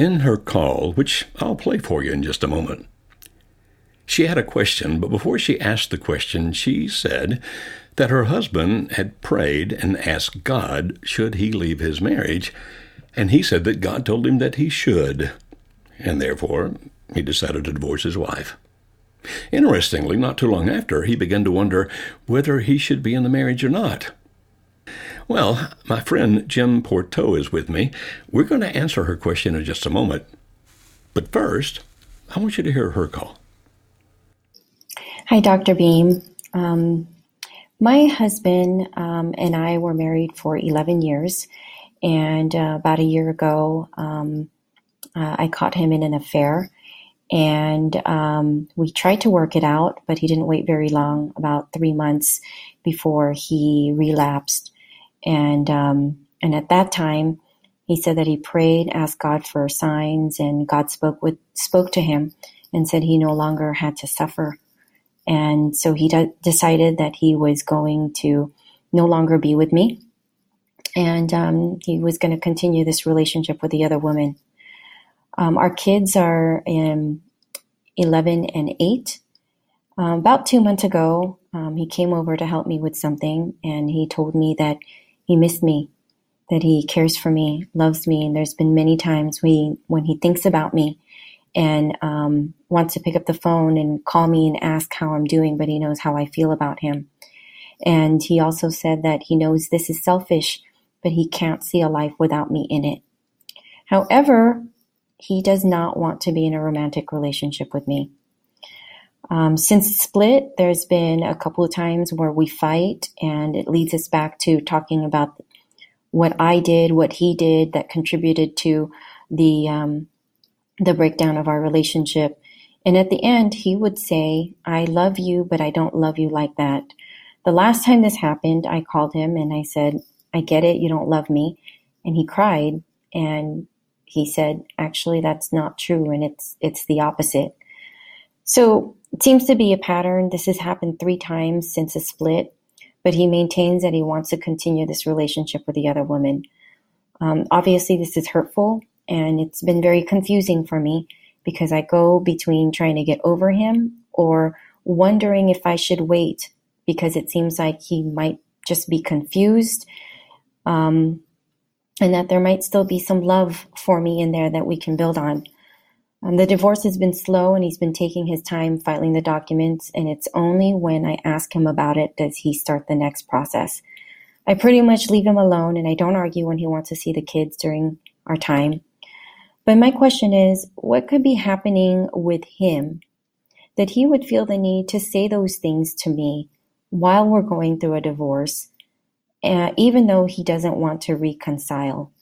In her call, which I'll play for you in just a moment, she had a question, but before she asked the question, she said that her husband had prayed and asked God should he leave his marriage, and he said that God told him that he should, and therefore he decided to divorce his wife. Interestingly, not too long after, he began to wonder whether he should be in the marriage or not. Well, my friend Jim Porteau is with me. We're going to answer her question in just a moment. But first, I want you to hear her call. Hi, Dr. Beam. Um, my husband um, and I were married for 11 years, and uh, about a year ago, um, uh, I caught him in an affair, and um, we tried to work it out, but he didn't wait very long, about three months before he relapsed, and um, and at that time, he said that he prayed, asked God for signs, and God spoke with spoke to him, and said he no longer had to suffer and so he decided that he was going to no longer be with me. And um, he was going to continue this relationship with the other woman. Um, our kids are um, 11 and 8. Um, about two months ago, um, he came over to help me with something, and he told me that he missed me, that he cares for me, loves me, and there's been many times we, when he thinks about me, and um, wants to pick up the phone and call me and ask how I'm doing, but he knows how I feel about him. And he also said that he knows this is selfish, but he can't see a life without me in it. However, he does not want to be in a romantic relationship with me. Um, since split, there's been a couple of times where we fight, and it leads us back to talking about what I did, what he did that contributed to the um, the breakdown of our relationship. And at the end, he would say, I love you, but I don't love you like that. The last time this happened, I called him and I said, I get it. You don't love me. And he cried and he said, actually, that's not true. And it's, it's the opposite. So it seems to be a pattern. This has happened three times since a split, but he maintains that he wants to continue this relationship with the other woman. Um, obviously, this is hurtful and it's been very confusing for me because I go between trying to get over him or wondering if I should wait because it seems like he might just be confused. Um, and that there might still be some love for me in there that we can build on. Um, the divorce has been slow and he's been taking his time filing the documents, and it's only when I ask him about it does he start the next process. I pretty much leave him alone and I don't argue when he wants to see the kids during our time. But my question is, what could be happening with him that he would feel the need to say those things to me while we're going through a divorce, uh, even though he doesn't want to reconcile?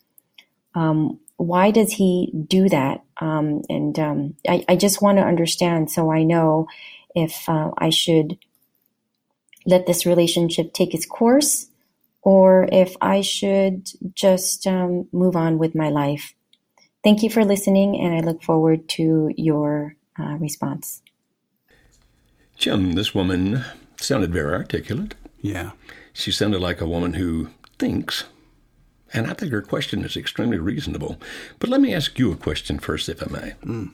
Um, why does he do that? Um, and um, I, I, just want to understand so I know if uh, I should let this relationship take its course or if I should just um, move on with my life. Thank you for listening, and I look forward to your uh, response. Jim, this woman sounded very articulate. Yeah. She sounded like a woman who thinks, and I think her question is extremely reasonable. But let me ask you a question first, if I may. Mm.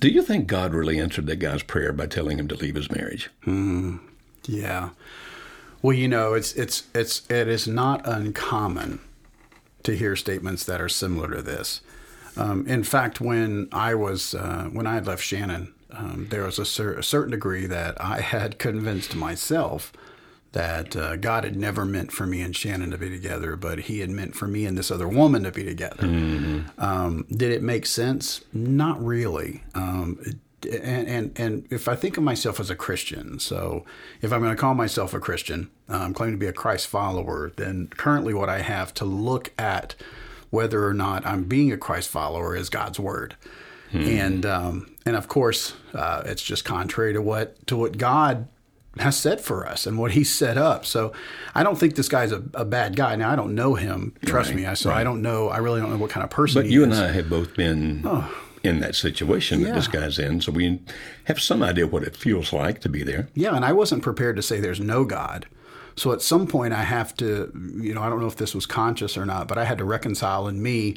Do you think God really answered that guy's prayer by telling him to leave his marriage? Mm. Yeah. Well, you know, it's it's it's it is not uncommon to hear statements that are similar to this. Um, in fact, when I was uh, when I had left Shannon, um, there was a, cer- a, certain degree that I had convinced myself that uh, God had never meant for me and Shannon to be together, but He had meant for me and this other woman to be together. Mm-hmm. Um, did it make sense? Not really. Um, and, and and if I think of myself as a Christian, so if I'm going to call myself a Christian, um, claim to be a Christ follower, then currently what I have to look at whether or not I'm being a Christ follower is God's word, hmm. and um, and of course uh, it's just contrary to what to what God has said for us and what He's set up. So I don't think this guy's a, a bad guy. Now I don't know him, trust right, me. I so right. I don't know. I really don't know what kind of person. But you is. and I have both been. Oh in that situation yeah. that this guy's in. So we have some idea what it feels like to be there. Yeah, and I wasn't prepared to say there's no God. So at some point, I have to, you know, I don't know if this was conscious or not, but I had to reconcile in me,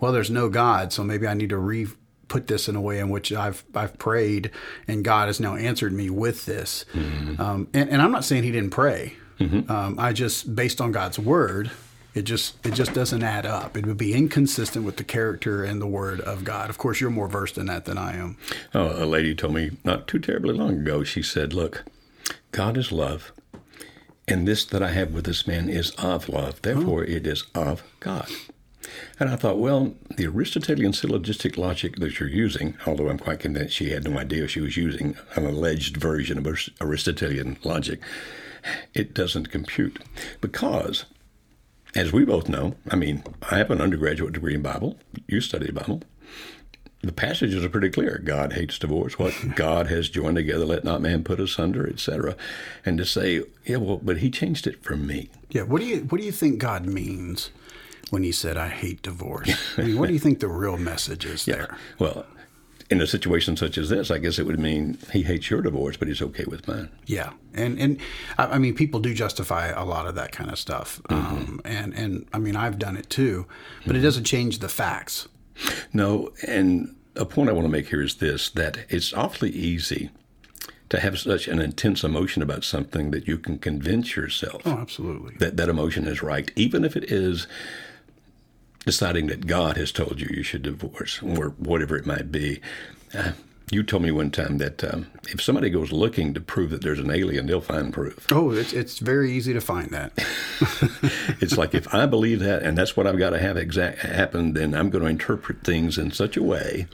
well, there's no God, so maybe I need to re put this in a way in which I've I've prayed and God has now answered me with this. Mm-hmm. Um, and, and, I'm not saying He didn't pray. Mm-hmm. Um, I just based on God's word, it just it just doesn't add up. It would be inconsistent with the character and the word of God. Of course, you're more versed in that than I am. Oh, a lady told me not too terribly long ago. She said, "Look, God is love." And this that I have with this man is of love. Therefore, oh. it is of God. And I thought, well, the Aristotelian syllogistic logic that you're using, although I'm quite convinced she had no idea she was using an alleged version of Aristotelian logic, it doesn't compute. Because, as we both know, I mean, I have an undergraduate degree in Bible, you study Bible. The passages are pretty clear. God hates divorce. What God has joined together, let not man put asunder, etc. And to say, yeah, well, but He changed it for me. Yeah. What do you What do you think God means when He said, "I hate divorce"? I mean, what do you think the real message is yeah. there? Well, in a situation such as this, I guess it would mean he hates your divorce, but he's okay with mine. Yeah, and and I mean, people do justify a lot of that kind of stuff, mm-hmm. um, and and I mean, I've done it too, but mm-hmm. it doesn't change the facts. No, and a point I want to make here is this: that it's awfully easy to have such an intense emotion about something that you can convince yourself. Oh, absolutely. That that emotion is right, even if it is deciding that God has told you you should divorce or whatever it might be. Uh, you told me one time that um, if somebody goes looking to prove that there's an alien, they'll find proof. Oh, it's, it's very easy to find that. it's like if I believe that and that's what I've got to have exact happen, then I'm going to interpret things in such a way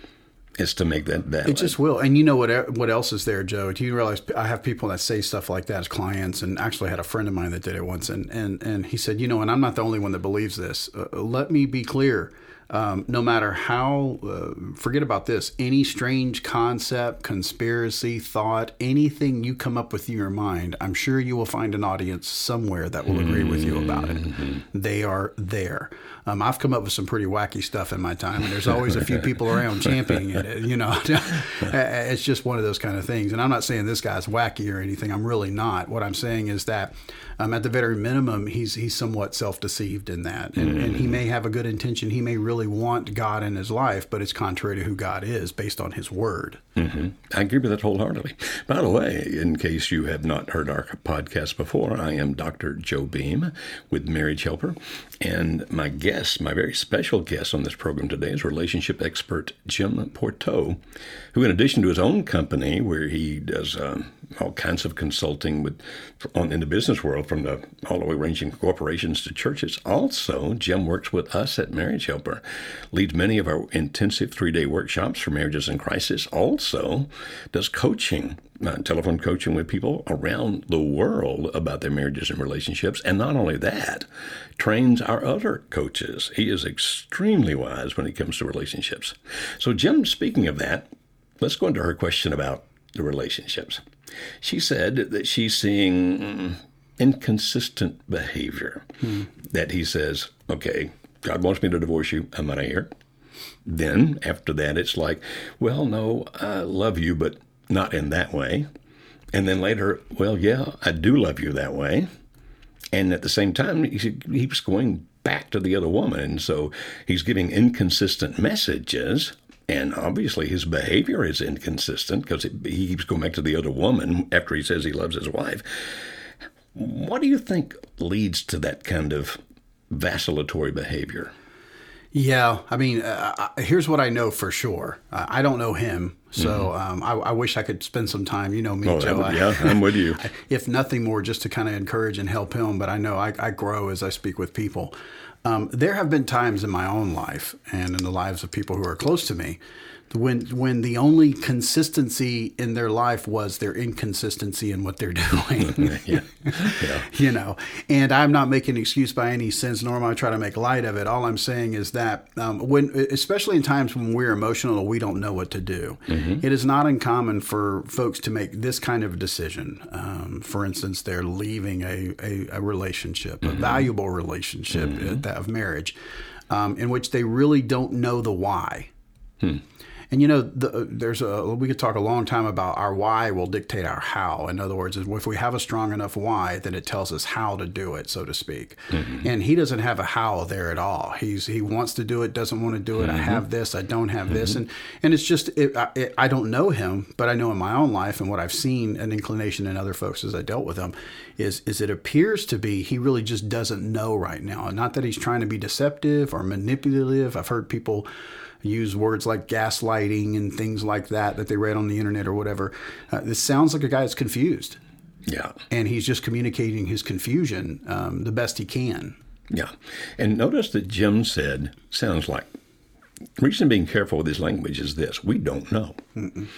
is to make that valid. It just will. And you know what what else is there, Joe? Do you realize I have people that say stuff like that as clients and actually had a friend of mine that did it once and and and he said, "You know, and I'm not the only one that believes this. Uh, let me be clear um, no matter how, uh, forget about this, any strange concept, conspiracy, thought, anything you come up with in your mind, I'm sure you will find an audience somewhere that will agree with you about it. Mm-hmm. They are there. Um, I've come up with some pretty wacky stuff in my time, and there's always a few people around championing it. You know, it's just one of those kind of things. And I'm not saying this guy's wacky or anything. I'm really not. What I'm saying is that um, at the very minimum, he's he's somewhat self-deceived in that, and, mm. and, he may have a good intention. He may really want God in his life, but it's contrary to who God is based on His Word. Mm-hmm. I agree with that wholeheartedly. By the way, in case you have not heard our podcast before, I am Dr. Joe Beam with Marriage Helper, and my guest, my very special guest on this program today, is relationship expert Jim Pourteau, who, in addition to his own company, where he does um, all kinds of consulting with on in the business world, from the all the way ranging corporations to churches. Also, Jim works with us at Marriage Helper, leads many of our intensive three day workshops for marriages in crisis. Also, does coaching, uh, telephone coaching with people around the world about their marriages and relationships. And not only that, trains our other coaches. He is extremely wise when it comes to relationships. So, Jim, speaking of that, let's go into her question about the relationships. She said that she's seeing inconsistent behavior. Hmm. That he says, okay, God wants me to divorce you. I'm out of here. Then after that, it's like, well, no, I love you, but not in that way. And then later, well, yeah, I do love you that way. And at the same time, he keeps going back to the other woman. And so he's giving inconsistent messages and obviously, his behavior is inconsistent because he keeps going back to the other woman after he says he loves his wife. What do you think leads to that kind of vacillatory behavior? Yeah, I mean, uh, here's what I know for sure. Uh, I don't know him, so mm-hmm. um, I, I, wish I could spend some time. You know me, oh, Joe. Would, yeah, I'm with you. if nothing more, just to kind of encourage and help him. But I know I, I grow as I speak with people. Um, there have been times in my own life and in the lives of people who are close to me when when the only consistency in their life was their inconsistency in what they're doing. yeah. yeah. You know, and I'm not making an excuse by any sense, nor am I trying to make light of it. All I'm saying is that um, when, especially in times when we're emotional we don't know what to do, mm-hmm. it is not uncommon for folks to make this kind of decision. Um, for instance, they're leaving a, a, a relationship, mm-hmm. a valuable relationship mm-hmm. of marriage, um, in which they really don't know the why. Hmm. And you know, the, there's a we could talk a long time about our why will dictate our how. In other words, if we have a strong enough why, then it tells us how to do it, so to speak. Mm-hmm. And he doesn't have a how there at all. He's he wants to do it, doesn't want to do it. Mm-hmm. I have this, I don't have mm-hmm. this, and and it's just it, it, I don't know him, but I know in my own life and what I've seen an inclination in other folks as I dealt with them is is it appears to be he really just doesn't know right now. Not that he's trying to be deceptive or manipulative. I've heard people use words like gaslighting and things like that that they read on the internet or whatever. Uh, this sounds like a guy that's confused. Yeah. And he's just communicating his confusion um, the best he can. Yeah. And notice that Jim said, sounds like, reason being careful with his language is this we don't know. Mm-mm.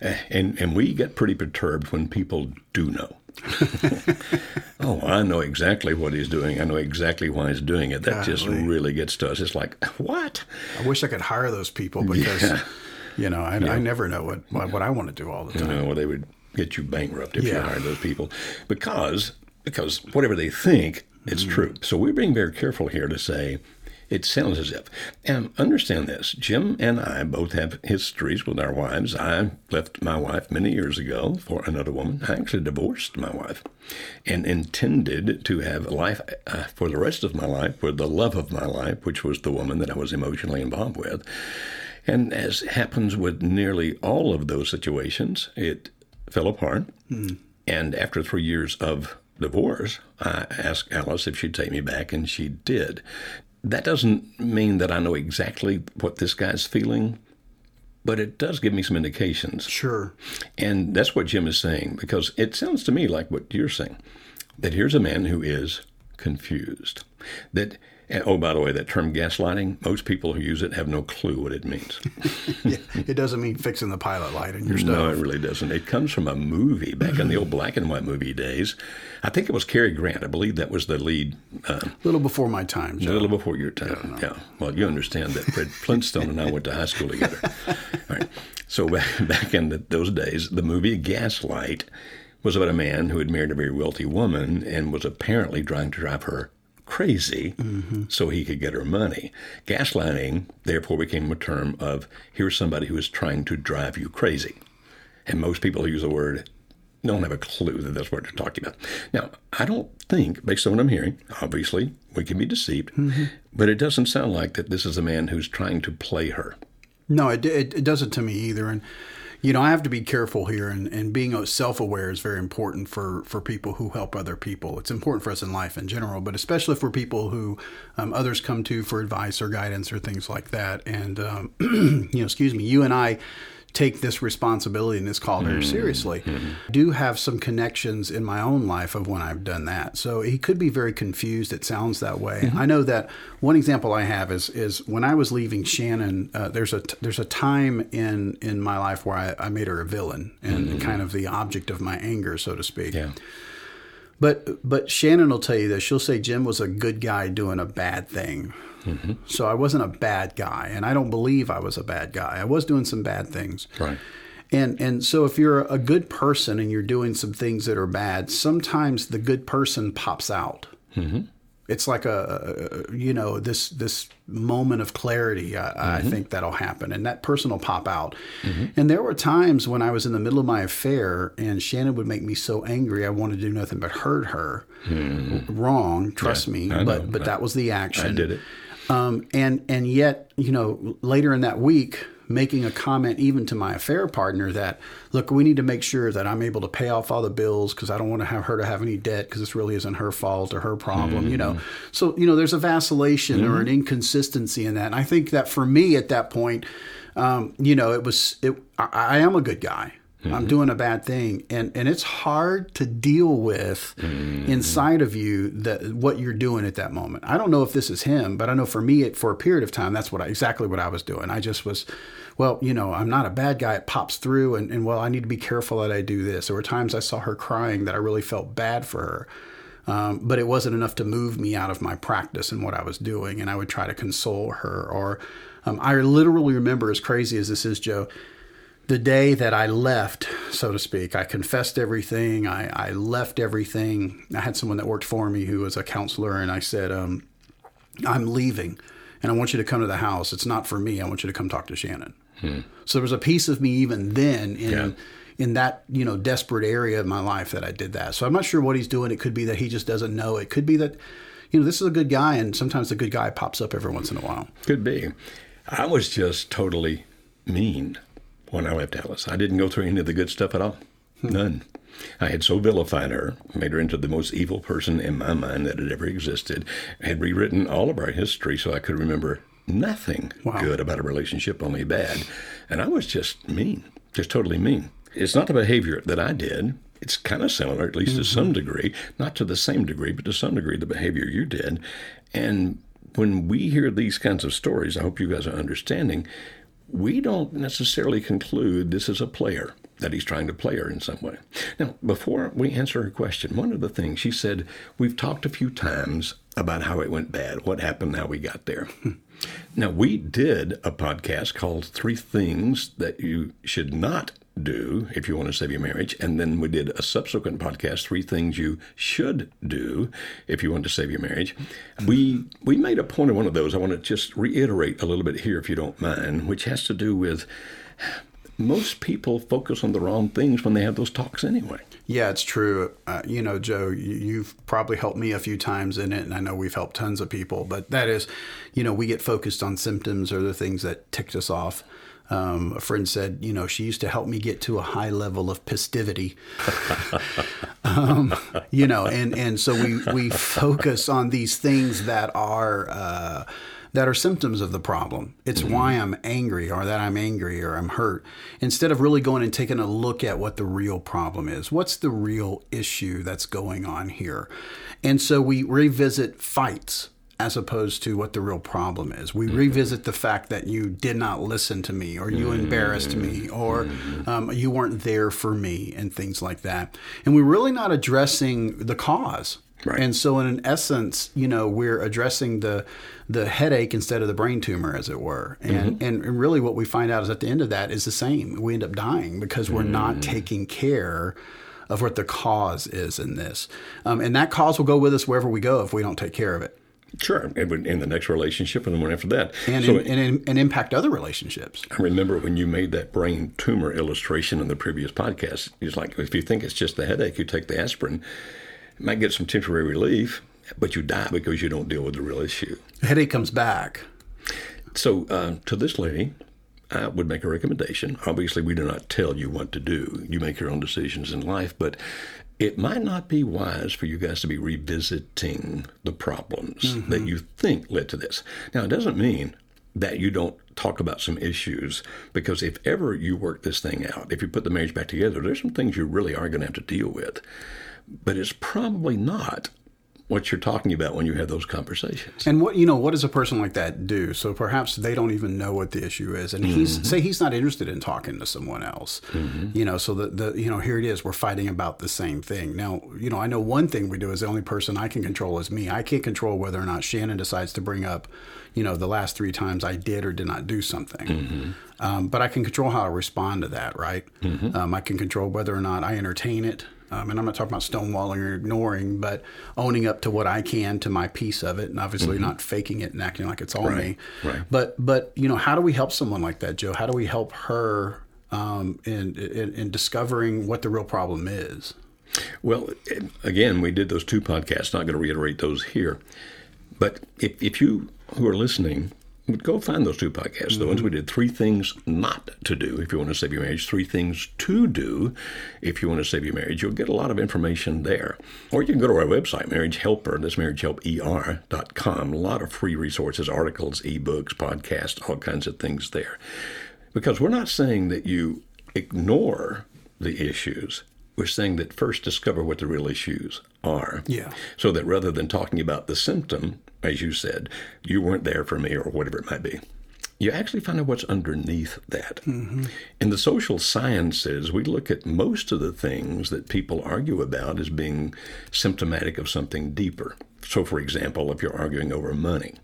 Eh, and, and we get pretty perturbed when people do know. oh, I know exactly what he's doing. I know exactly why he's doing it. That Golly. just really gets to us. It's like, what? I wish I could hire those people because, yeah. you know, I, yeah. I, never know what, what, what I want to do all the time. You know, well, they would get you bankrupt if yeah. you hired those people because because whatever they think, it's mm-hmm. true. So we're being very careful here to say it sounds as if. And understand this Jim and I both have histories with our wives. I left my wife many years ago for another woman. I actually divorced my wife and intended to have life uh, for the rest of my life with the love of my life, which was the woman that I was emotionally involved with. And as happens with nearly all of those situations, it fell apart. Mm. And after three years of divorce, I asked Alice if she'd take me back, and she did. That doesn't mean that I know exactly what this guy's feeling, but it does give me some indications. Sure. And that's what Jim is saying, because it sounds to me like what you're saying that here's a man who is confused. That oh, by the way, that term gaslighting, most people who use it have no clue what it means. yeah, it doesn't mean fixing the pilot light in your stove. No, it really doesn't. It comes from a movie back in the old black and white movie days. I think it was Cary Grant. I believe that was the lead. Uh, a little before my time. A little before your time. Yeah. Well, you understand that Fred Flintstone and I went to high school together. All right. So back, back in the, those days, the movie Gaslight was about a man who had married a very wealthy woman and was apparently trying to drive her crazy mm-hmm. so he could get her money. Gaslighting, therefore, became a term of here's somebody who is trying to drive you crazy. And most people who use the word don't have a clue that that's what they're talking about. Now, I don't think, based on what I'm hearing, obviously we can be deceived, mm-hmm. but it doesn't sound like that this is a man who's trying to play her. No, it, it, it doesn't to me either. And you know, I have to be careful here, and, and being self aware is very important for, for people who help other people. It's important for us in life in general, but especially for people who um, others come to for advice or guidance or things like that. And, um, you know, excuse me, you and I take this responsibility and this call very mm-hmm. seriously. Mm-hmm. I do have some connections in my own life of when I've done that. So he could be very confused. It sounds that way. Mm-hmm. I know that one example I have is is when I was leaving Shannon. Uh, there's a there's a time in in my life where I, I made her a villain and mm-hmm. kind of the object of my anger, so to speak. Yeah. But but Shannon will tell you this. She'll say Jim was a good guy doing a bad thing. Mm-hmm. So I wasn't a bad guy, and I don't believe I was a bad guy. I was doing some bad things. Right. And and so if you're a good person and you're doing some things that are bad, sometimes the good person pops out. Mm-hmm. It's like a, you know this this moment of clarity. I, mm-hmm. I, think that'll happen, and that person will pop out. Mm-hmm. And there were times when I was in the middle of my affair, and Shannon would make me so angry I wanted to do nothing but hurt her. Mm-hmm. Wrong, trust yeah, me, but but that was the action. I did it. Um, and and yet, you know, later in that week, making a comment even to my affair partner that, look, we need to make sure that I'm able to pay off all the bills because I don't want to have her to have any debt because this really isn't her fault or her problem, mm-hmm. you know. Mm-hmm. So you know, there's a vacillation mm-hmm. or an inconsistency in that, and I think that for me at that point, um, you know, it was it. I, I am a good guy. Mm-hmm. I'm doing a bad thing, and and it's hard to deal with mm-hmm. inside of you that what you're doing at that moment. I don't know if this is him, but I know for me, it, for a period of time, that's what I, exactly what I was doing. I just was, well, you know, I'm not a bad guy. It pops through, and, and well, I need to be careful that I do this. There were times I saw her crying that I really felt bad for her. Um, but it wasn't enough to move me out of my practice and what I was doing. And I would try to console her. Or um, I literally remember, as crazy as this is, Joe, the day that I left, so to speak, I confessed everything. I, I left everything. I had someone that worked for me who was a counselor, and I said, um, I'm leaving. and I want you to come to the house. It's not for me. I want you to come talk to Shannon. Hmm. So there was a piece of me even then in yeah. in that you know desperate area of my life that I did that. So I'm not sure what he's doing. It could be that he just doesn't know. It could be that you know this is a good guy, and sometimes the good guy pops up every once in a while. Could be. I was just totally mean when I left Alice. I didn't go through any of the good stuff at all. Hmm. None. I had so vilified her, made her into the most evil person in my mind that had ever existed. I had rewritten all of our history so I could remember nothing wow. good about a relationship, only bad. And I was just mean, just totally mean. It's not the behavior that I did. It's kind of similar, at least mm-hmm. to some degree, not to the same degree, but to some degree, the behavior you did. And when we hear these kinds of stories, I hope you guys are understanding, we don't necessarily conclude this is a player that he's trying to play her in some way. Now, before we answer her question, one of the things she said, we've talked a few times about how it went bad, what happened, how we got there. now, we did a podcast called Three Things That You Should Not Do If You Want to Save Your Marriage. And then we did a subsequent podcast, Three Things You Should Do If You Want to Save Your Marriage. We, we made a point of one of those. I want to just reiterate a little bit here, if you don't mind, which has to do with most people focus on the wrong things when they have those talks anyway. Yeah, it's true. Uh, you know, Joe, you've probably helped me a few times in it, and I know we've helped tons of people. But that is, you know, we get focused on symptoms or the things that ticked us off. Um, a friend said, you know, she used to help me get to a high level of festivity. um, you know, and and so we we focus on these things that are. Uh, that are symptoms of the problem. It's mm-hmm. why I'm angry or that I'm angry or I'm hurt. Instead of really going and taking a look at what the real problem is. What's the real issue that's going on here? And so we revisit fights as opposed to what the real problem is. We mm-hmm. revisit the fact that you did not listen to me, or you mm-hmm. embarrassed me, or mm-hmm. um, you weren't there for me, and things like that. And we're really not addressing the cause. Right. And so, in an essence, you know, we're addressing the the headache instead of the brain tumor, as it were. And mm-hmm. and really, what we find out is at the end of that is the same. We end up dying because we're mm-hmm. not mm. taking care of what the cause is in this, um, and that cause will go with us wherever we go if we don't take care of it. Sure, and in the next relationship and the one after that, and so, in, and, and impact other relationships. I remember when you made that brain tumor illustration in the previous podcast. It's like if you think it's just the headache, you take the aspirin it might get some temporary relief, but you die because you don't deal with the real issue. The headache comes back. So, uh, to this lady, I would make a recommendation. Obviously, we do not tell you what to do. You make your own decisions in life, but it might not be wise for you guys to be revisiting the problems mm-hmm. that you think led to this. Now, it doesn't mean that you don't talk about some issues because if ever you work this thing out, if you put the marriage back together, there's some things you really are going to have to deal with but it's probably not what you're talking about when you have those conversations. And what you know, what does a person like that do? So perhaps they don't even know what the issue is, and he's mm-hmm. say he's not interested in talking to someone else. Mm-hmm. You know, so the the you know here it is, we're fighting about the same thing. Now, you know, I know one thing we do is the only person I can control is me. I can't control whether or not Shannon decides to bring up, you know, the last three times I did or did not do something. Mm-hmm. Um, but I can control how I respond to that, right? Mm-hmm. Um, I can control whether or not I entertain it. Um, and I'm not talking about stonewalling or ignoring, but owning up to what I can to my piece of it, and obviously mm-hmm. not faking it and acting like it's all right, me. Right. But but you know, how do we help someone like that, Joe? How do we help her um, in, in, in discovering what the real problem is? Well, again, we did those two podcasts. Not going to reiterate those here, but if if you who are listening go find those two podcasts. Mm-hmm. The ones we did three things not to do if you want to save your marriage, three things to do if you want to save your marriage. You'll get a lot of information there. Or you can go to our website, Marriage Helper, that's marriagehelper.com. A lot of free resources, articles, ebooks, podcasts, all kinds of things there. Because we're not saying that you ignore the issues. We're saying that first discover what the real issues are. Yeah. So that rather than talking about the symptom, as you said, you weren't there for me or whatever it might be. You actually find out what's underneath that. Mm-hmm. In the social sciences, we look at most of the things that people argue about as being symptomatic of something deeper. So, for example, if you're arguing over money,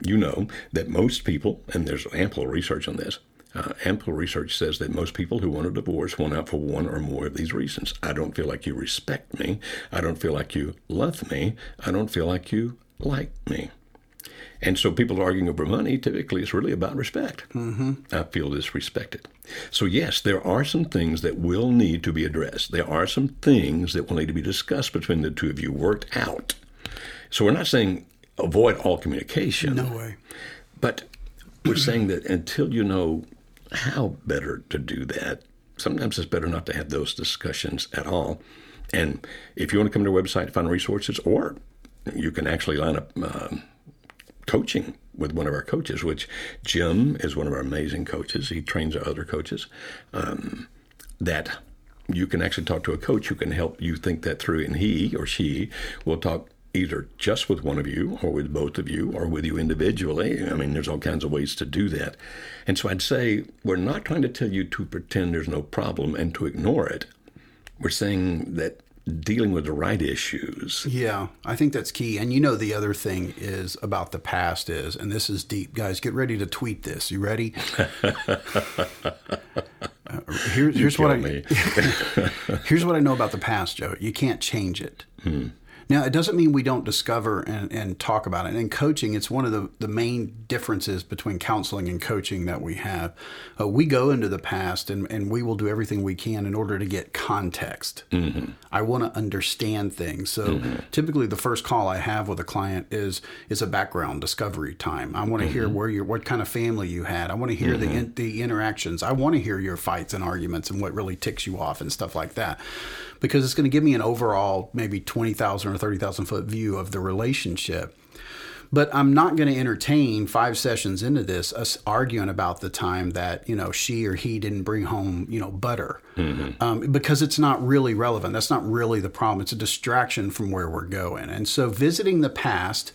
you know that most people, and there's ample research on this, uh, ample research says that most people who want a divorce want out for one or more of these reasons. I don't feel like you respect me. I don't feel like you love me. I don't feel like you like me. And so people arguing over money typically it's really about respect. Mm-hmm. I feel disrespected. So yes, there are some things that will need to be addressed. There are some things that will need to be discussed between the two of you, worked out. So we're not saying avoid all communication. No way. But we're saying that until you know how better to do that, sometimes it's better not to have those discussions at all. And if you want to come to our website to find resources, or you can actually line up uh, coaching with one of our coaches, which Jim is one of our amazing coaches. He trains our other coaches. Um, that you can actually talk to a coach who can help you think that through, and he or she will talk either just with one of you or with both of you or with you individually. I mean, there's all kinds of ways to do that. And so I'd say we're not trying to tell you to pretend there's no problem and to ignore it. We're saying that dealing with the right issues. Yeah, I think that's key. And you know, the other thing is about the past is, and this is deep, guys. Get ready to tweet this. You ready? uh, here, here's what I here's what I know about the past, Joe. You can't change it. Hmm. Now, it doesn't mean we don't discover and, and talk about it. And in coaching, it's one of the, the main differences between counseling and coaching that we have. Uh, we go into the past and, and we will do everything we can in order to get context. Mm-hmm. I want to understand things. So mm-hmm. typically, the first call I have with a client is is a background discovery time. I want to mm-hmm. hear where you what kind of family you had. I want to hear the in, the interactions. I want to hear your fights and arguments and what really ticks you off and stuff like that because it's going to give me an overall maybe 20,000 or 30,000 foot view of the relationship. But I'm not going to entertain five sessions into this us arguing about the time that you know she or he didn't bring home you know butter mm-hmm. um, because it's not really relevant. That's not really the problem. It's a distraction from where we're going. And so visiting the past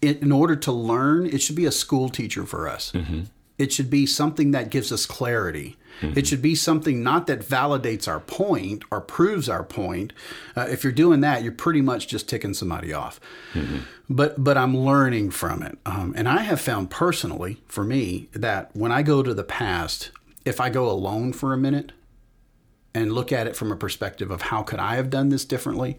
in, order to learn, it should be a school teacher for us. Mm-hmm. It should be something that gives us clarity. Mm-hmm. It should be something not that validates our point or proves our point. Uh, if you're doing that, you're pretty much just ticking somebody off. Mm-hmm. But but I'm learning from it, um, and I have found personally for me that when I go to the past, if I go alone for a minute and look at it from a perspective of how could I have done this differently,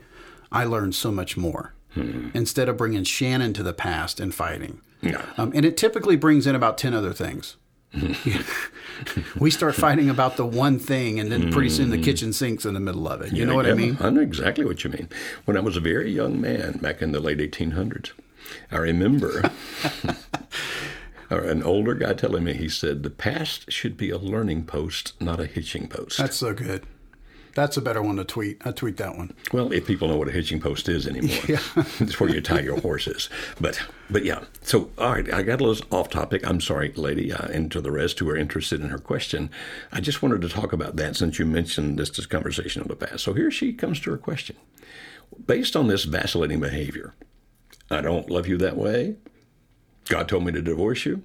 I learn so much more. Mm-hmm. Instead of bringing Shannon to the past and fighting. Yeah. Um, and it typically brings in about 10 other things. we start fighting about the one thing, and then pretty soon the mm. kitchen sink's in the middle of it. You yeah, know what yeah, I mean? I know exactly what you mean. When I was a very young man back in the late 1800s, I remember an older guy telling me, he said, the past should be a learning post, not a hitching post. That's so good. That's a better one to tweet. I tweet that one. Well, if people know what a hitching post is anymore, yeah. it's where you tie your horses. But but yeah. So all right, I got a little off topic. I'm sorry, lady, uh, and to the rest who are interested in her question, I just wanted to talk about that since you mentioned this, this conversation in the past. So here she comes to her question. Based on this vacillating behavior, I don't love you that way. God told me to divorce you.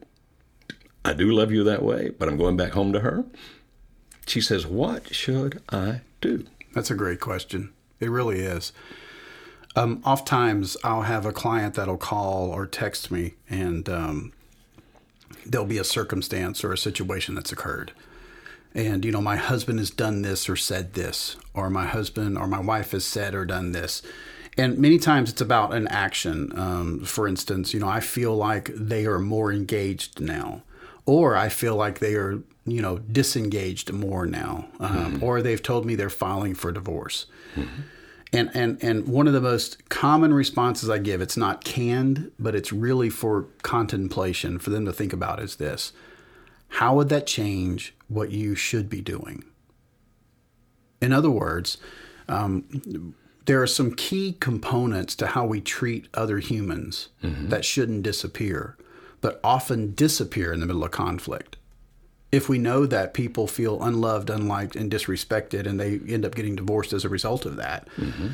I do love you that way, but I'm going back home to her. She says, What should I do? That's a great question. It really is. Um, oftentimes, I'll have a client that'll call or text me, and um, there'll be a circumstance or a situation that's occurred. And, you know, my husband has done this or said this, or my husband or my wife has said or done this. And many times it's about an action. Um, for instance, you know, I feel like they are more engaged now, or I feel like they are you know, disengaged more now, um, mm-hmm. or they've told me they're filing for divorce. Mm-hmm. And, and, and one of the most common responses I give, it's not canned, but it's really for contemplation for them to think about is this How would that change what you should be doing? In other words, um, there are some key components to how we treat other humans mm-hmm. that shouldn't disappear, but often disappear in the middle of conflict if we know that people feel unloved, unliked, and disrespected, and they end up getting divorced as a result of that, mm-hmm.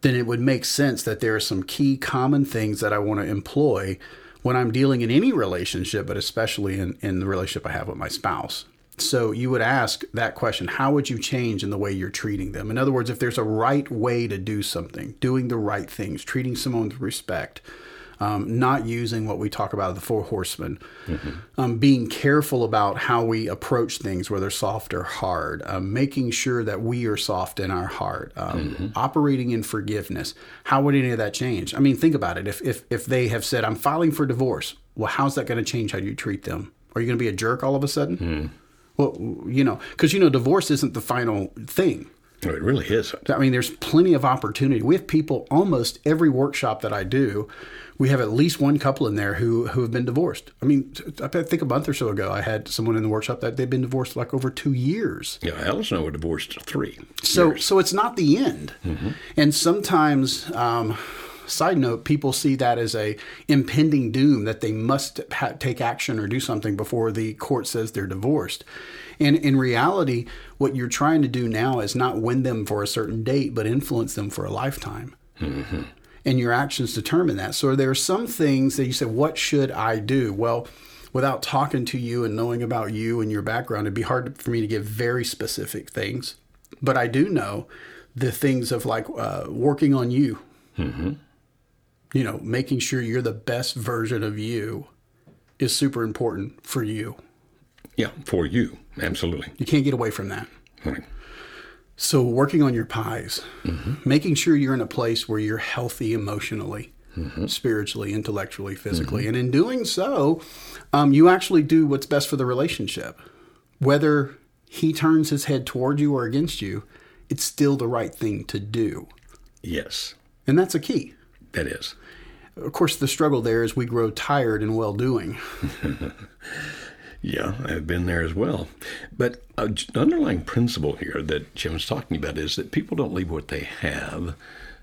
then it would make sense that there are some key common things that I want to employ when I'm dealing in any relationship, but especially in, in the relationship I have with my spouse. So you would ask that question how would you change in the way you're treating them? In other words, if there's a right way to do something, doing the right things, treating someone with respect, um, not using what we talk about the four horsemen, um, being careful about how we approach things, whether soft or hard, um, making sure that we are soft in our heart, um, operating in forgiveness. How would any of that change? I mean, think about it. If, if, if they have said, I'm filing for divorce, well, how's that going to change how you treat them? Are you going to be a jerk all of a sudden? Well, you know, because, you know, divorce isn't the final thing. No, it really isn't. I mean, there's plenty of opportunity. We have people almost every workshop that I do. We have at least one couple in there who who have been divorced. I mean, I think a month or so ago, I had someone in the workshop that they've been divorced like over two years. Yeah, Alice and I were divorced three. So years. so it's not the end. And sometimes, um, side note, people see that as a impending doom that they must ha- take action or do something before the court says they're divorced. And in reality, what you're trying to do now is not win them for a certain date, but influence them for a lifetime. And your actions determine that. So there are some things that you say, "What should I do?" Well. Without talking to you and knowing about you and your background, it'd be hard for me to give very specific things. But I do know the things of like uh, working on you. You know, making sure you're the best version of you is super important for you. yeah, for you, absolutely. You can't get away from that. Right. So, working on your PIES, making sure you're in a place where you're healthy emotionally, spiritually, intellectually, physically. And in doing so, um, you actually do what's best for the relationship. Whether he turns his head toward you or against you, it's still the right thing to do. Yes, And that's a key. that is. Of course, the struggle there is we grow tired in well doing. Yeah, I've been there as well. But uh, j- the underlying principle here that Jim's talking about is that people don't leave what they have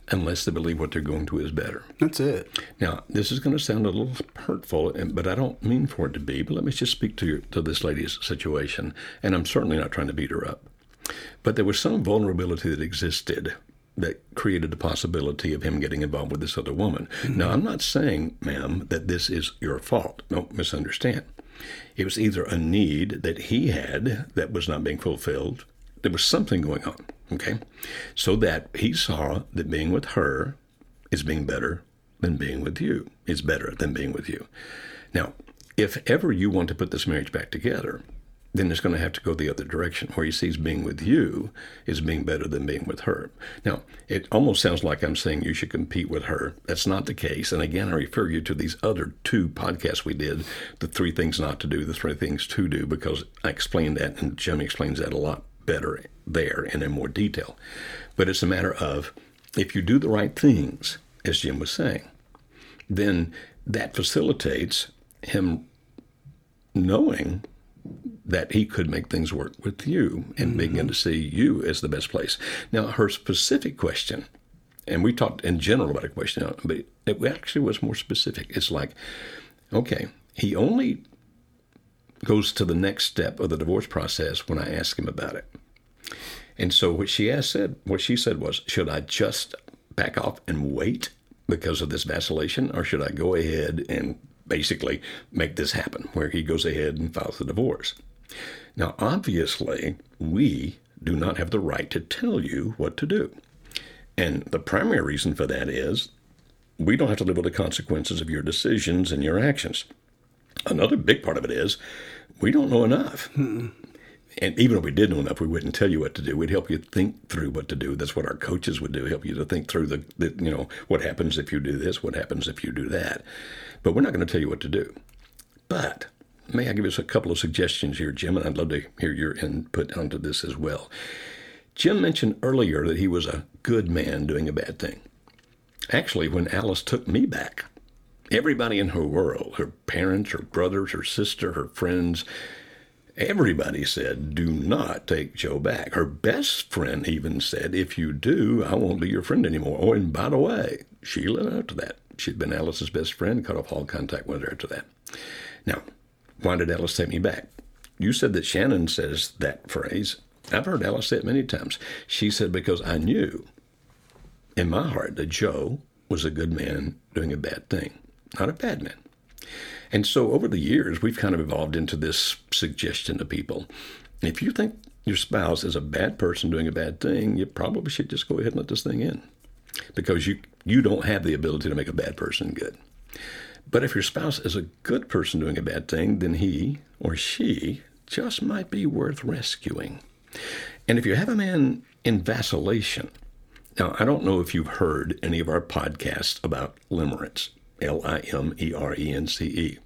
unless they believe what they're going to is better. That's it. Now, this is going to sound a little hurtful, but I don't mean for it to be. But let me just speak to your, to this lady's situation, and I'm certainly not trying to beat her up. But there was some vulnerability that existed that created the possibility of him getting involved with this other woman. Hmm. Now, I'm not saying, ma'am, that this is your fault. Don't misunderstand. It was either a need that he had that was not being fulfilled. There was something going on, okay? So that he saw that being with her is being better than being with you. Is better than being with you. Now, if ever you want to put this marriage back together, then it's going to have to go the other direction, where he sees being with you is being better than being with her. Now, it almost sounds like I'm saying you should compete with her. That's not the case. And again, I refer you to these other two podcasts we did the three things not to do, the three things to do, because I explained that, and Jim explains that a lot better there and in more detail. But it's a matter of if you do the right things, as Jim was saying, then that facilitates him knowing that he could make things work with you and mm-hmm. begin to see you as the best place. Now, her specific question, and we talked in general about a question, but it actually was more specific. It's like, okay, he only goes to the next step of the divorce process when I ask him about it. And so what she asked said, what she said was, should I just back off and wait because of this vacillation, or should I go ahead and basically make this happen, where he goes ahead and files the divorce? Now, obviously, we do not have the right to tell you what to do. And the primary reason for that is we don't have to live with the consequences of your decisions and your actions. Another big part of it is we don't know enough. Hmm. And even if we did know enough, we wouldn't tell you what to do. We'd help you think through what to do. That's what our coaches would do, help you to think through the, the you know, what happens if you do this, what happens if you do that. But we're not going to tell you what to do. But may I give us a couple of suggestions here, Jim? And I'd love to hear your input onto this as well. Jim mentioned earlier that he was a good man doing a bad thing. Actually, when Alice took me back, everybody in her world, her parents, her brothers, her sister, her friends, everybody said, do not take Joe back. Her best friend even said, if you do, I won't be your friend anymore. Oh, and by the way, Sheila, after that, she'd been Alice's best friend, cut off all contact with her after that. Now, why did Alice take me back? You said that Shannon says that phrase. I've heard Alice say it many times. She said, because I knew in my heart that Joe was a good man doing a bad thing, not a bad man. And so over the years, we've kind of evolved into this suggestion to people. If you think your spouse is a bad person doing a bad thing, you probably should just go ahead and let this thing in because you, you don't have the ability to make a bad person good. But if your spouse is a good person doing a bad thing, then he or she just might be worth rescuing. And if you have a man in vacillation, now I don't know if you've heard any of our podcasts about limerence, L I M E R E N C E.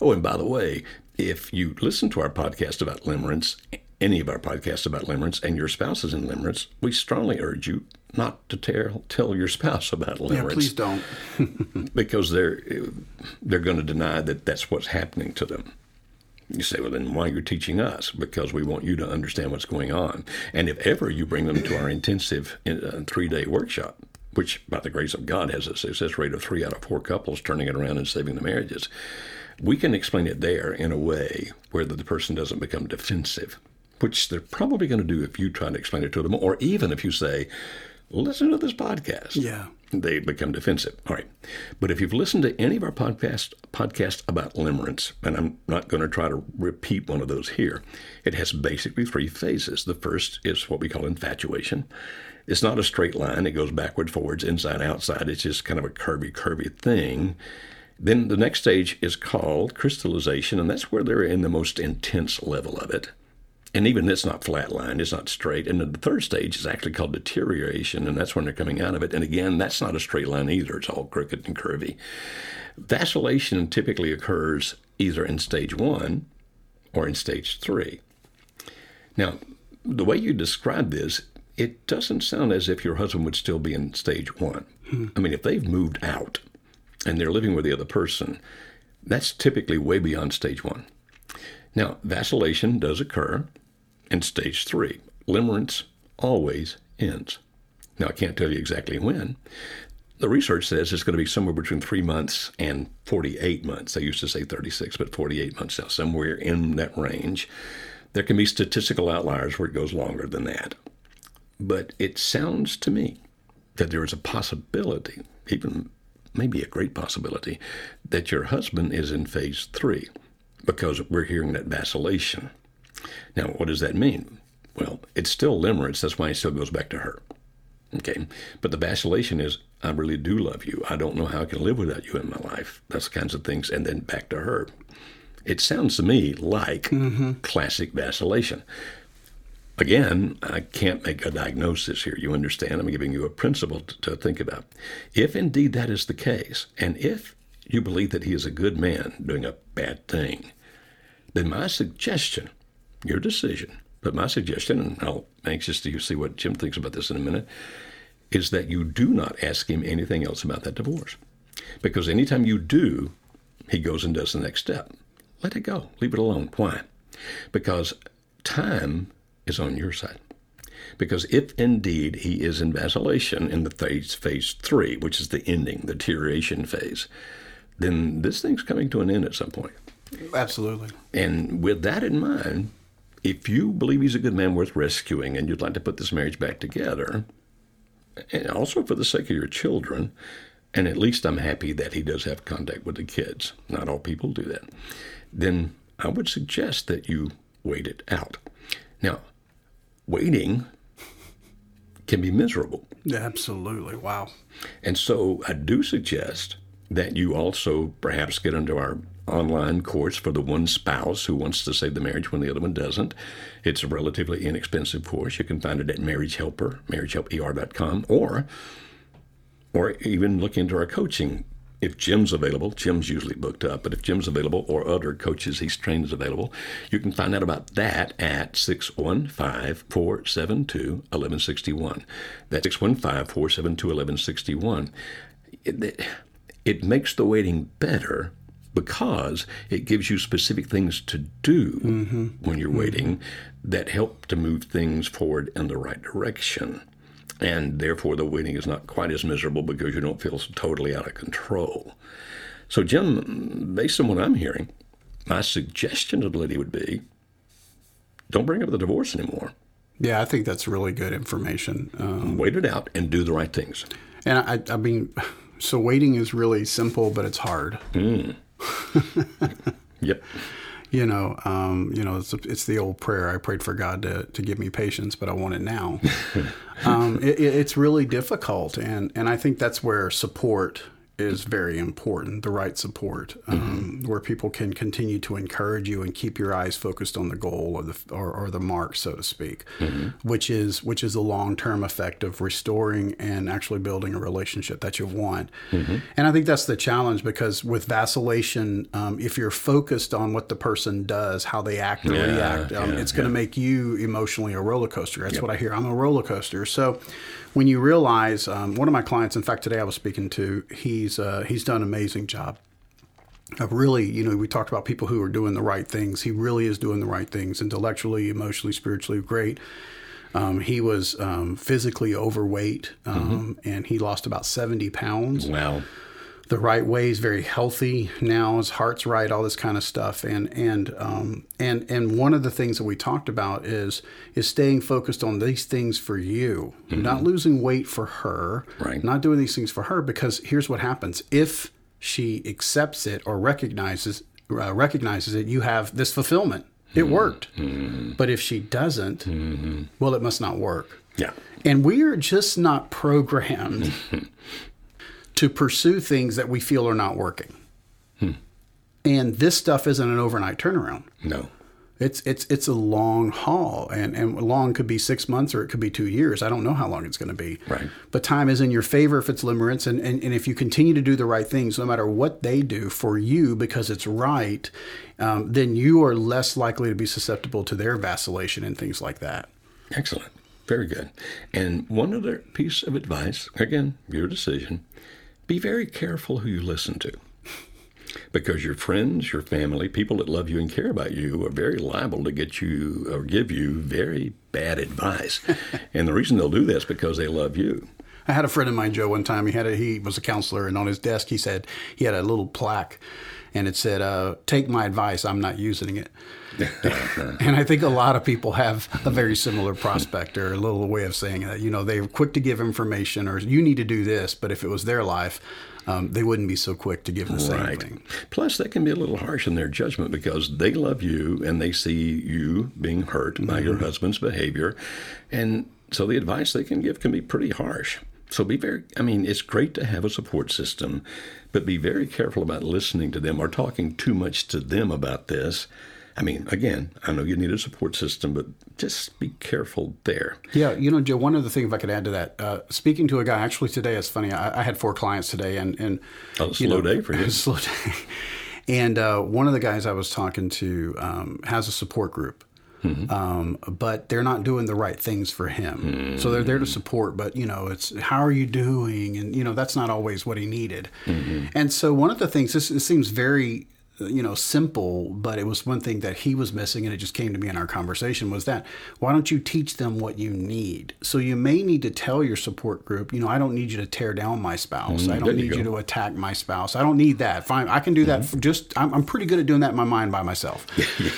Oh, and by the way, if you listen to our podcast about limerence, any of our podcasts about limerence, and your spouse is in limerence, we strongly urge you not to tell tell your spouse about limerence. Yeah, please don't. because they're they're going to deny that that's what's happening to them. You say, well, then why you're teaching us? Because we want you to understand what's going on. And if ever you bring them to our intensive uh, three day workshop, which by the grace of God has a success rate of three out of four couples turning it around and saving the marriages, we can explain it there in a way where the person doesn't become defensive, which they're probably going to do if you try to explain it to them, or even if you say, listen to this podcast. Yeah. They become defensive. All right. But if you've listened to any of our podcast podcast about limerence, and I'm not going to try to repeat one of those here, it has basically three phases. The first is what we call infatuation. It's not a straight line. It goes backward, forwards, inside, outside. It's just kind of a curvy, curvy thing. Then the next stage is called crystallization, and that's where they're in the most intense level of it. And even it's not flatlined, it's not straight. And the third stage is actually called deterioration, and that's when they're coming out of it. And again, that's not a straight line either, it's all crooked and curvy. Vacillation typically occurs either in stage one or in stage three. Now, the way you describe this, it doesn't sound as if your husband would still be in stage one. Hmm. I mean, if they've moved out and they're living with the other person, that's typically way beyond stage one. Now, vacillation does occur in stage three. Limerence always ends. Now, I can't tell you exactly when. The research says it's going to be somewhere between three months and 48 months. They used to say 36, but 48 months now, somewhere in that range. There can be statistical outliers where it goes longer than that. But it sounds to me that there is a possibility, even maybe a great possibility, that your husband is in phase three because we're hearing that vacillation. Now, what does that mean? Well, it's still limerence. That's why it still goes back to her. Okay. But the vacillation is, I really do love you. I don't know how I can live without you in my life. Those kinds of things. And then back to her. It sounds to me like mm-hmm. classic vacillation. Again, I can't make a diagnosis here. You understand? I'm giving you a principle to, to think about. If indeed that is the case, and if you believe that he is a good man doing a bad thing, then my suggestion, your decision, but my suggestion, and I'm anxious to see what Jim thinks about this in a minute, is that you do not ask him anything else about that divorce. Because anytime you do, he goes and does the next step. Let it go. Leave it alone. Why? Because time is on your side. Because if indeed he is in vacillation in the phase, phase three, which is the ending, the deterioration phase, then this thing's coming to an end at some point. Absolutely. And with that in mind, if you believe he's a good man worth rescuing and you'd like to put this marriage back together, and also for the sake of your children, and at least I'm happy that he does have contact with the kids. Not all people do that. Then I would suggest that you wait it out. Now, waiting can be miserable. Absolutely. Wow. And so I do suggest that you also perhaps get into our online course for the one spouse who wants to save the marriage when the other one doesn't. It's a relatively inexpensive course. You can find it at Marriage Helper, marriagehelper.com, or or even look into our coaching. If Jim's available, Jim's usually booked up, but if Jim's available or other coaches he's trained is available, you can find out about that at 615 472 1161. That's 615 472 1161 it makes the waiting better because it gives you specific things to do mm-hmm. when you're waiting that help to move things forward in the right direction. And therefore, the waiting is not quite as miserable because you don't feel totally out of control. So, Jim, based on what I'm hearing, my suggestion to the lady would be don't bring up the divorce anymore. Yeah, I think that's really good information. Um, Wait it out and do the right things. And I, I mean, so waiting is really simple, but it's hard. Mm. yep. You know, um, you know, it's, it's, the old prayer. I prayed for God to, to give me patience, but I want it now. um, it, it's really difficult, and and I think that's where support is very important. The right support, um, where people can continue to encourage you and keep your eyes focused on the goal or the or, or the mark, so to speak, which is which is the long term effect of restoring and actually building a relationship that you want. And I think that's the challenge because with vacillation, um, if you're focused on what the person does, how they act or Yeah, react, um, yeah, it's going to make you emotionally a roller coaster. That's what I hear. I'm a roller coaster. So when you realize, um, one of my clients, in fact, today I was speaking to, he's uh, he's done an amazing job. Of really, you know, we talked about people who are doing the right things. He really is doing the right things, intellectually, emotionally, spiritually, great. Um, he was um, physically overweight, um, and he lost about seventy pounds Wow. The right way. He's very healthy now. His heart's right. All this kind of stuff. And and um, and and one of the things that we talked about is is staying focused on these things for you, not losing weight for her, Right. Not doing these things for her because here's what happens if she accepts it or recognizes uh, recognizes it. You have this fulfillment. It worked. But if she doesn't, well, it must not work. Yeah. And we are just not programmed to pursue things that we feel are not working. And this stuff isn't an overnight turnaround. No. It's it's it's a long haul, and and long could be six months or it could be two years. I don't know how long it's going to be. Right. But time is in your favor if it's limerence, and, and and if you continue to do the right things, no matter what they do for you, because it's right, um, then you are less likely to be susceptible to their vacillation and things like that. Excellent. Very good. And one other piece of advice again, your decision be very careful who you listen to. Because your friends, your family, people that love you and care about you are very liable to get you or give you very bad advice. and the reason they'll do this is because they love you. I had a friend of mine, Joe, one time. He had a, he was a counselor, and on his desk he said he had a little plaque, and it said, uh, "Take my advice. I'm not using it." and I think a lot of people have a very similar prospect or a little way of saying that. You know, they're quick to give information, or you need to do this, but if it was their life, um, they wouldn't be so quick to give the same Right. thing. Plus, they can be a little harsh in their judgment because they love you and they see you being hurt by your husband's behavior. And so the advice they can give can be pretty harsh. So be very, I mean, it's great to have a support system, but be very careful about listening to them or talking too much to them about this. I mean, again, I know you need a support system, but just be careful there. Yeah, you know, Joe. One other thing, if I could add to that, uh, speaking to a guy actually today, it's funny. I, I had four clients today, and and Oh, slow day for you. slow day. And uh, one of the guys I was talking to um, has a support group, Mm-hmm. um, but they're not doing the right things for him. So they're there Mm. to support, but you know, it's how are you doing, and you know, that's not always what he needed. Mm-hmm. And so one of the things this, this seems very you know simple but it was one thing that he was missing and it just came to me in our conversation was that why don't you teach them what you need? So you may need to tell your support group you know i don't need you to tear down my spouse. I don't you need you, to attack my spouse. I don't need that. Fine. I can do that for just I'm, I'm pretty good at doing that in my mind by myself.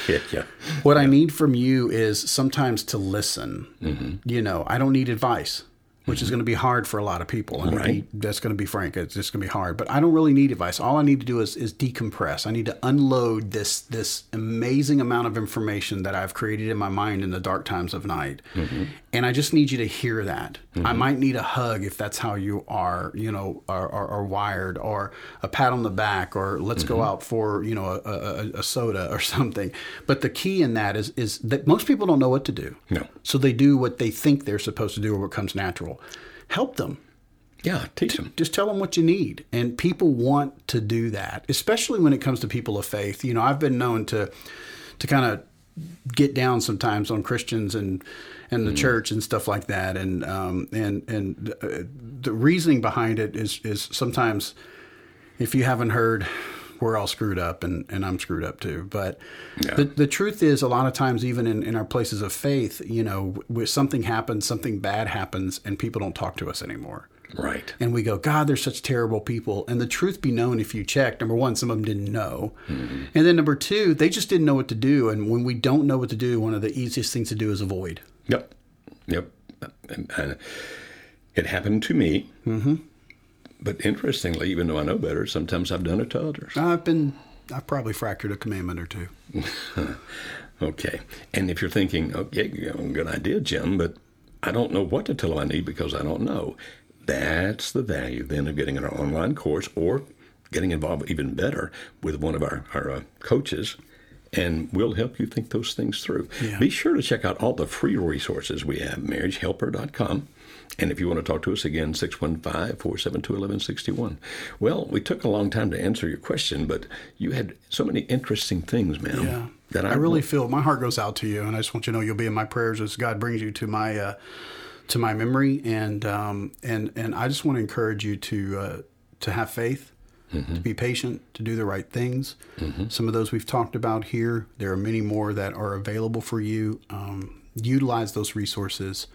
Yeah, yeah. what I need from you is sometimes to listen. Mm-hmm. You know, I don't need advice, which is going to be hard for a lot of people. I mean, Right. that's going to be frank. It's just going to be hard. But I don't really need advice. All I need to do is, is decompress. I need to unload this this amazing amount of information that I've created in my mind in the dark times of night, Mm-hmm. and I just need you to hear that. I might need a hug if that's how you are. You know, are, are, are wired, or a pat on the back, or let's go Mm-hmm. out for you know a, a, a soda or something. But the key in that is is that most people don't know what to do. No. So they do what they think they're supposed to do or what comes natural. Help them. Yeah, teach them. Just tell them what you need. And people want to do that, especially when it comes to people of faith. You know, I've been known to to kind of get down sometimes on Christians and and the church and stuff like that. And um, and and uh, the reasoning behind it is is sometimes if you haven't heard, we're all screwed up and, and I'm screwed up too. But Yeah. the, the truth is, a lot of times, even in, in our places of faith, you know, something happens, something bad happens, and people don't talk to us anymore. Right. And we go, God, they're such terrible people. And the truth be known, if you check, number one, some of them didn't know. And then number two, they just didn't know what to do. And when we don't know what to do, one of the easiest things to do is avoid. Yep. Yep. And, and it happened to me. Mm-hmm. But interestingly, even though I know better, sometimes I've done it to others. I've been, I've probably fractured a commandment or two. Okay. And if you're thinking, okay, good idea, Jim, but I don't know what to tell them I need because I don't know. That's the value then of getting an online course or getting involved even better with one of our, our uh, coaches and we'll help you think those things through. Yeah. Be sure to check out all the free resources we have, marriagehelper.com. And if you want to talk to us again, 615 472 1161. Well, we took a long time to answer your question, but you had so many interesting things, ma'am. Yeah. That I, I really feel my heart goes out to you, and I just want you to know you'll be in my prayers as God brings you to my uh, to my memory, and um, and and I just want to encourage you to uh, to have faith, to be patient, to do the right things. Some of those we've talked about here. There are many more that are available for you. Um, utilize those resources,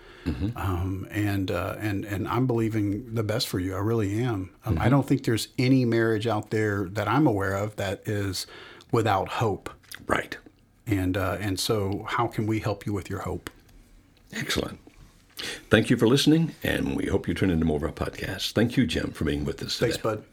um, and uh, and and I'm believing the best for you. I really am. Um, I don't think there's any marriage out there that I'm aware of that is without hope. Right. And uh, and so, how can we help you with your hope? Excellent. Thank you for listening, and we hope you turn into more of our podcasts. Thank you, Jim, for being with us today. Thanks, bud.